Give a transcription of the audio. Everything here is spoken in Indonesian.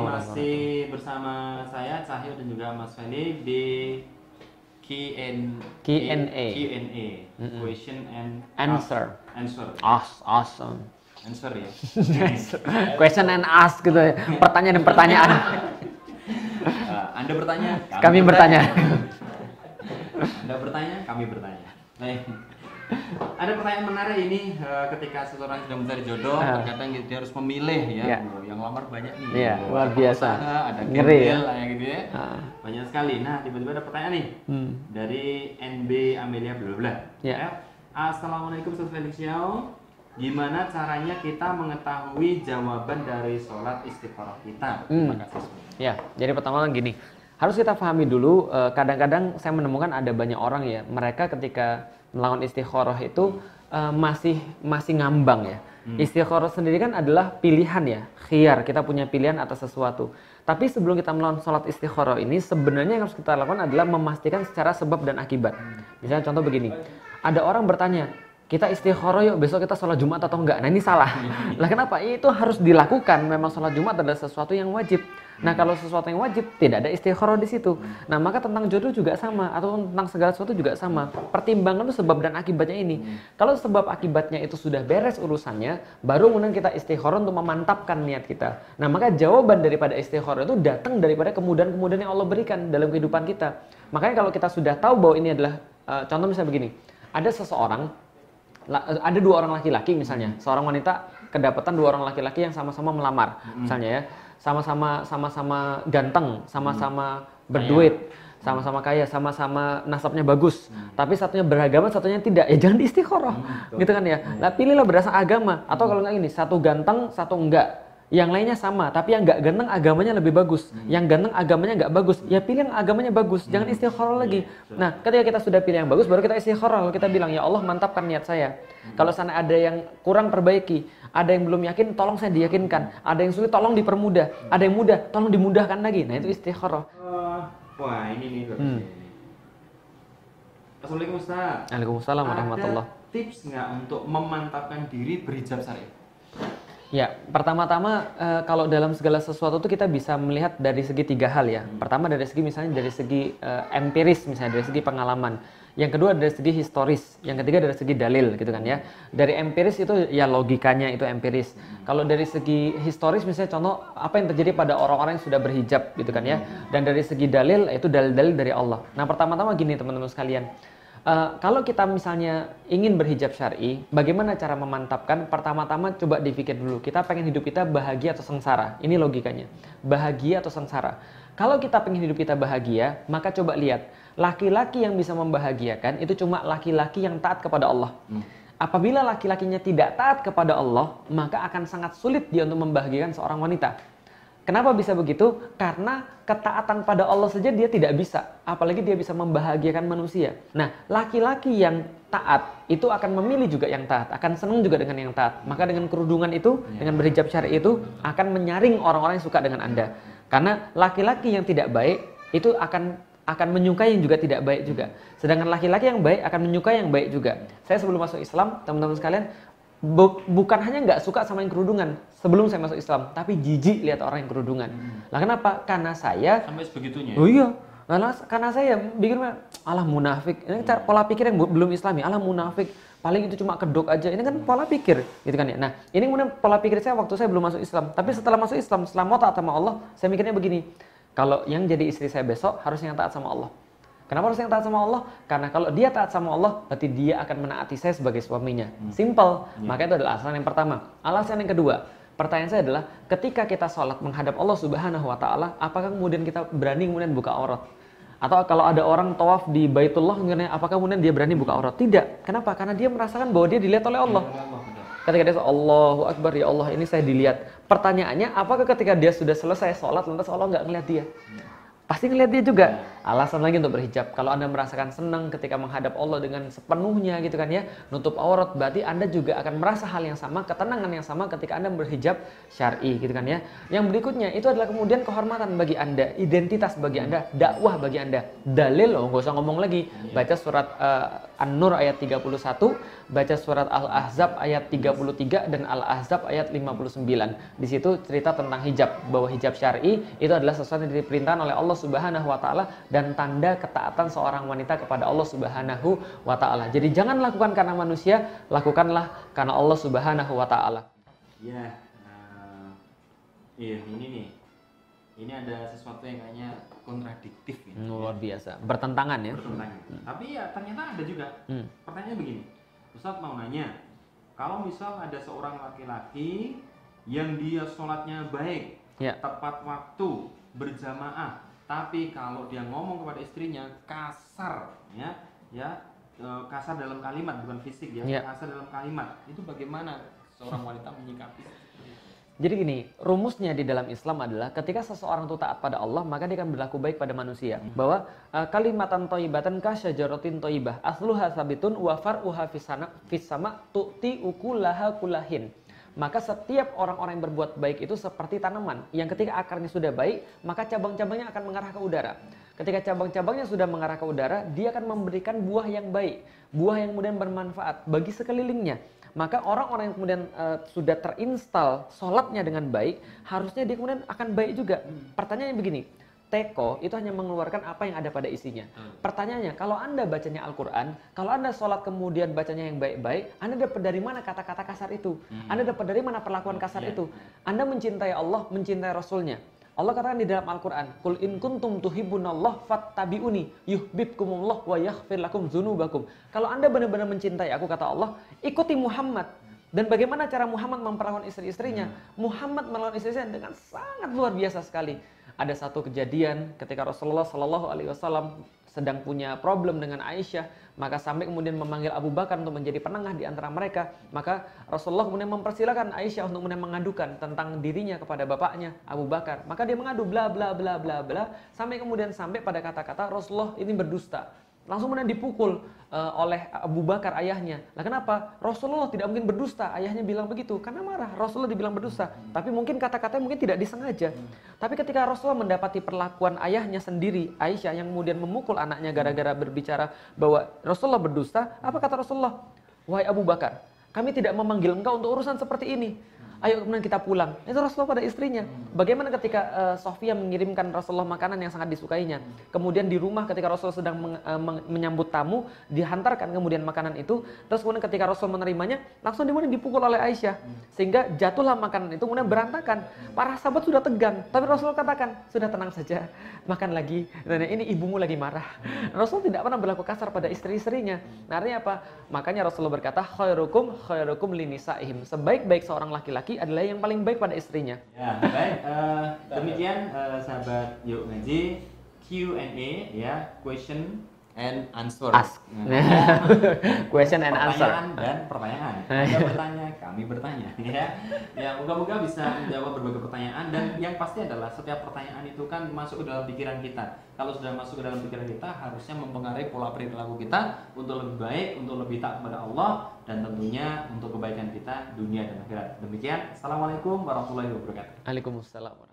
Masih bersama saya Cahyo dan juga Mas Feli di Q&A Q&A. Q&A question and Answer. answer Awes- awesome. answer ya Question and ask gitu ya. Pertanyaan dan pertanyaan. Eh, anda bertanya Kami bertanya. Anda bertanya kami bertanya baik ada pertanyaan menarik ini eh, ketika seseorang sedang mencari jodoh Ah. terkadang dia harus memilih ya Iya. Oh, yang lamar banyak nih Iya, Oh, luar biasa. ada Ngeri ya. kayak gitu ya Ah. banyak sekali nah tiba-tiba ada pertanyaan nih Hmm. dari NB Amelia bla bla Ya. Eh, Assalamualaikum Ustaz Felix Yao Gimana caranya kita mengetahui jawaban dari sholat istikharah kita? Terima Hmm. kasih semua. Ya, jadi pertama gini, harus kita pahami dulu. eh, Kadang-kadang saya menemukan ada banyak orang ya, mereka ketika melakukan istikharah itu eh, masih masih ngambang ya. Istikharah sendiri kan adalah pilihan ya, khiyar. Kita punya pilihan atas sesuatu. Tapi sebelum kita melakukan sholat istikharah ini, sebenarnya yang harus kita lakukan adalah memastikan secara sebab dan akibat. Misalnya contoh begini, ada orang bertanya, kita istikharah yuk besok kita sholat Jumat atau enggak? Nah ini salah. Lah kenapa? Itu harus dilakukan. Memang sholat Jumat adalah sesuatu yang wajib. Nah kalau sesuatu yang wajib tidak ada istikharah di situ. Nah maka tentang jodoh juga sama atau tentang segala sesuatu juga sama. Pertimbangan itu sebab dan akibatnya ini. Kalau sebab akibatnya itu sudah beres urusannya, baru kemudian kita istikharah untuk memantapkan niat kita. Nah maka jawaban daripada istikharah itu datang daripada kemudahan-kemudahan yang Allah berikan dalam kehidupan kita. Makanya kalau kita sudah tahu bahwa ini adalah eh, contoh misalnya begini, ada seseorang ada dua orang laki-laki misalnya. Seorang wanita kedapatan dua orang laki-laki yang sama-sama melamar misalnya ya. Sama-sama sama-sama ganteng sama-sama berduit sama-sama kaya sama-sama nasabnya bagus. Tapi satunya beragama satunya tidak. Ya jangan istikharah gitu kan ya? Lah pilihlah berdasar agama. Atau kalau nggak ini satu ganteng satu enggak yang lainnya sama, tapi yang nggak ganteng agamanya lebih bagus. Yang ganteng agamanya nggak bagus, ya pilih yang agamanya bagus. Jangan istikharah lagi. Nah, ketika kita sudah pilih yang bagus, baru kita istikharah. Lalu kita bilang, ya Allah mantapkan niat saya. Kalau sana ada yang kurang perbaiki, ada yang belum yakin, tolong saya diyakinkan. Ada yang sulit, tolong dipermudah. Ada yang mudah, tolong dimudahkan lagi. Nah itu istikharah. Eh, wah ini nih Hmm. Assalamualaikum Ustaz. Waalaikumsalam warahmatullah. Ada tips nggak untuk memantapkan diri berhijab syar'i? Ya, pertama-tama eh, kalau dalam segala sesuatu itu kita bisa melihat dari segi tiga hal ya. Pertama dari segi misalnya dari segi eh, empiris misalnya dari segi pengalaman. Yang kedua dari segi historis. Yang ketiga dari segi dalil gitu kan ya. Dari empiris itu ya logikanya itu empiris. Kalau dari segi historis misalnya contoh apa yang terjadi pada orang-orang yang sudah berhijab gitu kan ya. Dan dari segi dalil itu dalil-dalil dari Allah. Nah, pertama-tama gini teman-teman sekalian. Eh, kalau kita misalnya ingin berhijab syar'i, bagaimana cara memantapkan? Pertama-tama coba dipikir dulu, kita pengen hidup kita bahagia atau sengsara? Ini logikanya. Bahagia atau sengsara? Kalau kita pengen hidup kita bahagia, maka coba lihat, laki-laki yang bisa membahagiakan itu cuma laki-laki yang taat kepada Allah. Apabila laki-lakinya tidak taat kepada Allah, maka akan sangat sulit dia untuk membahagiakan seorang wanita. Kenapa bisa begitu? Karena ketaatan pada Allah saja dia tidak bisa, apalagi dia bisa membahagiakan manusia. Nah, laki-laki yang taat itu akan memilih juga yang taat, akan senang juga dengan yang taat. Maka dengan kerudungan itu, dengan berhijab syar'i itu akan menyaring orang-orang yang suka dengan Anda. Karena laki-laki yang tidak baik itu akan akan menyukai yang juga tidak baik juga. Sedangkan laki-laki yang baik akan menyukai yang baik juga. Saya sebelum masuk Islam, teman-teman sekalian, bu- bukan hanya nggak suka sama yang kerudungan sebelum saya masuk Islam, tapi jijik lihat orang yang kerudungan. Lah kenapa? Karena saya Sampai sebegitunya. Oh iya. Karena, karena saya pikir alah munafik. Ini cara pola pikir yang belum Islami. Alah munafik. Paling itu cuma kedok aja. Ini kan pola pikir, gitu kan ya. Nah, ini kemudian pola pikir saya waktu saya belum masuk Islam. Tapi setelah masuk Islam, setelah mau taat sama Allah, saya mikirnya begini. Kalau yang jadi istri saya besok harus yang taat sama Allah. Kenapa harus yang taat sama Allah? Karena kalau dia taat sama Allah, berarti dia akan menaati saya sebagai suaminya. Simple. Maka itu adalah alasan yang pertama. Alasan yang kedua, pertanyaan saya adalah ketika kita sholat menghadap Allah Subhanahu wa taala, apakah kemudian kita berani kemudian buka aurat? Atau kalau ada orang tawaf di Baitullah, apakah kemudian dia berani buka aurat? Tidak. Kenapa? Karena dia merasakan bahwa dia dilihat oleh Allah. Ketika dia Allahu Akbar ya Allah ini saya dilihat. Pertanyaannya, apakah ketika dia sudah selesai sholat lantas Allah nggak ngeliat dia? Pasti ngeliat dia juga. Alasan lagi untuk berhijab. Kalau anda merasakan senang ketika menghadap Allah dengan sepenuhnya gitu kan ya, nutup aurat, berarti anda juga akan merasa hal yang sama, ketenangan yang sama ketika anda berhijab syar'i gitu kan ya. Yang berikutnya itu adalah kemudian kehormatan bagi anda, identitas bagi anda, dakwah bagi anda, dalil loh, nggak usah ngomong lagi. Baca surat eh, An-Nur ayat 31, baca surat Al-Ahzab ayat 33 dan Al-Ahzab ayat 59. Di situ cerita tentang hijab, bahwa hijab syar'i itu adalah sesuatu yang diperintahkan oleh Allah Subhanahu wa taala dan tanda ketaatan seorang wanita kepada Allah Subhanahu wa taala. Jadi jangan lakukan karena manusia, lakukanlah karena Allah Subhanahu wa taala. Ya, uh, iya ini nih. Ini ada sesuatu yang kayaknya kontradiktif ya. Luar biasa, bertentangan ya. Bertentangan. Hmm. Tapi ya ternyata ada juga. Hmm. Pertanyaannya begini, Ustadz mau nanya, kalau misal ada seorang laki-laki yang dia sholatnya baik, ya. tepat waktu, berjamaah, tapi kalau dia ngomong kepada istrinya kasar, ya, ya e, kasar dalam kalimat bukan fisik ya, ya. kasar dalam kalimat, itu bagaimana seorang wanita menyikapi? Jadi gini, rumusnya di dalam Islam adalah ketika seseorang itu taat pada Allah, maka dia akan berlaku baik pada manusia. Hmm. Bahwa uh, kalimatan toibatan ka syajaratin toibah asluha sabitun wa far'uha fisana fisama tu'ti ukulaha kulahin. Maka setiap orang-orang yang berbuat baik itu seperti tanaman yang ketika akarnya sudah baik, maka cabang-cabangnya akan mengarah ke udara. Ketika cabang-cabangnya sudah mengarah ke udara, dia akan memberikan buah yang baik, buah yang kemudian bermanfaat bagi sekelilingnya maka orang-orang yang kemudian uh, sudah terinstal sholatnya dengan baik, harusnya dia kemudian akan baik juga. Hmm. Pertanyaannya begini, teko itu hanya mengeluarkan apa yang ada pada isinya. Hmm. Pertanyaannya, kalau Anda bacanya Al-Quran, kalau Anda sholat kemudian bacanya yang baik-baik, Anda dapat dari mana kata-kata kasar itu? Hmm. Anda dapat dari mana perlakuan kasar yeah. itu? Anda mencintai Allah, mencintai Rasulnya. Allah katakan di dalam Al-Quran, Kul in kuntum fattabi'uni yuhbibkumullah wa yaghfir lakum dzunubakum. Kalau Anda benar-benar mencintai aku kata Allah, ikuti Muhammad. Dan bagaimana cara Muhammad memperlakukan istri-istrinya? Muhammad melawan istrinya dengan sangat luar biasa sekali. Ada satu kejadian ketika Rasulullah Shallallahu Alaihi Wasallam sedang punya problem dengan Aisyah, maka sampai kemudian memanggil Abu Bakar untuk menjadi penengah di antara mereka, maka Rasulullah kemudian mempersilahkan Aisyah untuk kemudian mengadukan tentang dirinya kepada bapaknya Abu Bakar. Maka dia mengadu bla bla bla bla bla sampai kemudian sampai pada kata-kata Rasulullah ini berdusta. Langsung kemudian dipukul uh, oleh Abu Bakar ayahnya. Lah kenapa? Rasulullah tidak mungkin berdusta. Ayahnya bilang begitu karena marah. Rasulullah dibilang berdusta. Tapi mungkin kata-katanya mungkin tidak disengaja. Tapi ketika Rasulullah mendapati perlakuan ayahnya sendiri, Aisyah yang kemudian memukul anaknya gara-gara berbicara bahwa Rasulullah berdusta, apa kata Rasulullah? Wahai Abu Bakar, kami tidak memanggil engkau untuk urusan seperti ini ayo kemudian kita pulang. Itu Rasulullah pada istrinya. Bagaimana ketika uh, Sofia mengirimkan Rasulullah makanan yang sangat disukainya. Kemudian di rumah ketika Rasulullah sedang men, uh, menyambut tamu, dihantarkan kemudian makanan itu. Terus kemudian ketika Rasul menerimanya, langsung kemudian dipukul oleh Aisyah. Sehingga jatuhlah makanan itu kemudian berantakan. Para sahabat sudah tegang. Tapi Rasulullah katakan, sudah tenang saja. Makan lagi. Dan ini ibumu lagi marah. Rasul tidak pernah berlaku kasar pada istri-istrinya. Nah, artinya apa? Makanya Rasulullah berkata, khairukum khairukum linisaihim. Sebaik-baik seorang laki-laki laki adalah yang paling baik pada istrinya. Ya, baik. Uh, demikian uh, sahabat Yuk Ngaji Q&A ya, question and answer. Ask. Nah. question and answer. Pertanyaan dan pertanyaan. Anda bertanya, kami bertanya ya. Ya, moga-moga bisa menjawab berbagai pertanyaan dan yang pasti adalah setiap pertanyaan itu kan masuk ke dalam pikiran kita. Kalau sudah masuk ke dalam pikiran kita, harusnya mempengaruhi pola perilaku kita untuk lebih baik, untuk lebih taat kepada Allah dan tentunya untuk kebaikan kita dunia dan akhirat. Demikian, Assalamualaikum warahmatullahi wabarakatuh. Waalaikumsalam